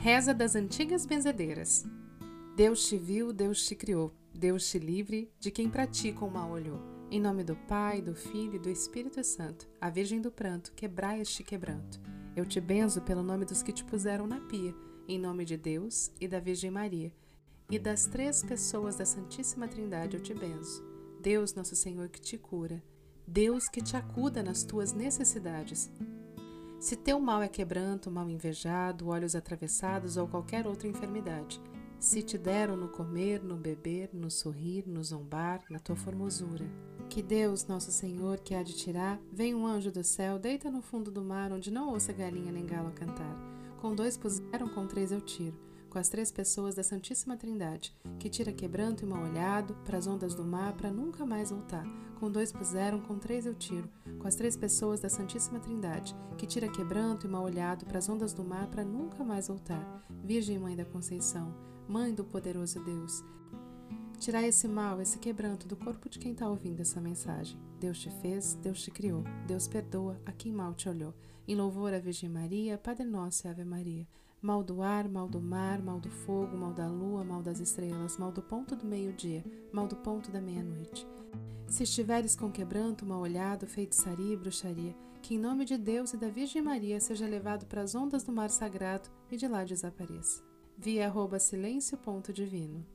Reza das antigas benzedeiras. Deus te viu, Deus te criou. Deus te livre de quem pratica o mal olhou. Em nome do Pai, do Filho e do Espírito Santo, a Virgem do Pranto, quebrai este quebranto. Eu te benzo pelo nome dos que te puseram na pia, em nome de Deus e da Virgem Maria, e das três pessoas da Santíssima Trindade eu te benzo. Deus, nosso Senhor, que te cura. Deus que te acuda nas tuas necessidades. Se teu mal é quebranto, mal invejado, olhos atravessados ou qualquer outra enfermidade, se te deram no comer, no beber, no sorrir, no zombar, na tua formosura. Que Deus, nosso Senhor, que há de tirar, vem um anjo do céu, deita no fundo do mar, onde não ouça galinha nem galo cantar. Com dois puseram, com três eu tiro com as três pessoas da Santíssima Trindade, que tira quebranto e mal olhado para as ondas do mar para nunca mais voltar. Com dois puseram, com três eu tiro, com as três pessoas da Santíssima Trindade, que tira quebranto e mal olhado para as ondas do mar para nunca mais voltar. Virgem Mãe da Conceição, Mãe do poderoso Deus, Tirar esse mal, esse quebranto do corpo de quem está ouvindo essa mensagem. Deus te fez, Deus te criou, Deus perdoa a quem mal te olhou. Em louvor à Virgem Maria, Padre Nosso e Ave Maria. Mal do ar, mal do mar, mal do fogo, mal da lua, mal das estrelas, mal do ponto do meio-dia, mal do ponto da meia-noite. Se estiveres com quebranto, mal olhado, feitiçaria e bruxaria, que em nome de Deus e da Virgem Maria seja levado para as ondas do mar sagrado e de lá desapareça. Via arroba silêncio ponto divino.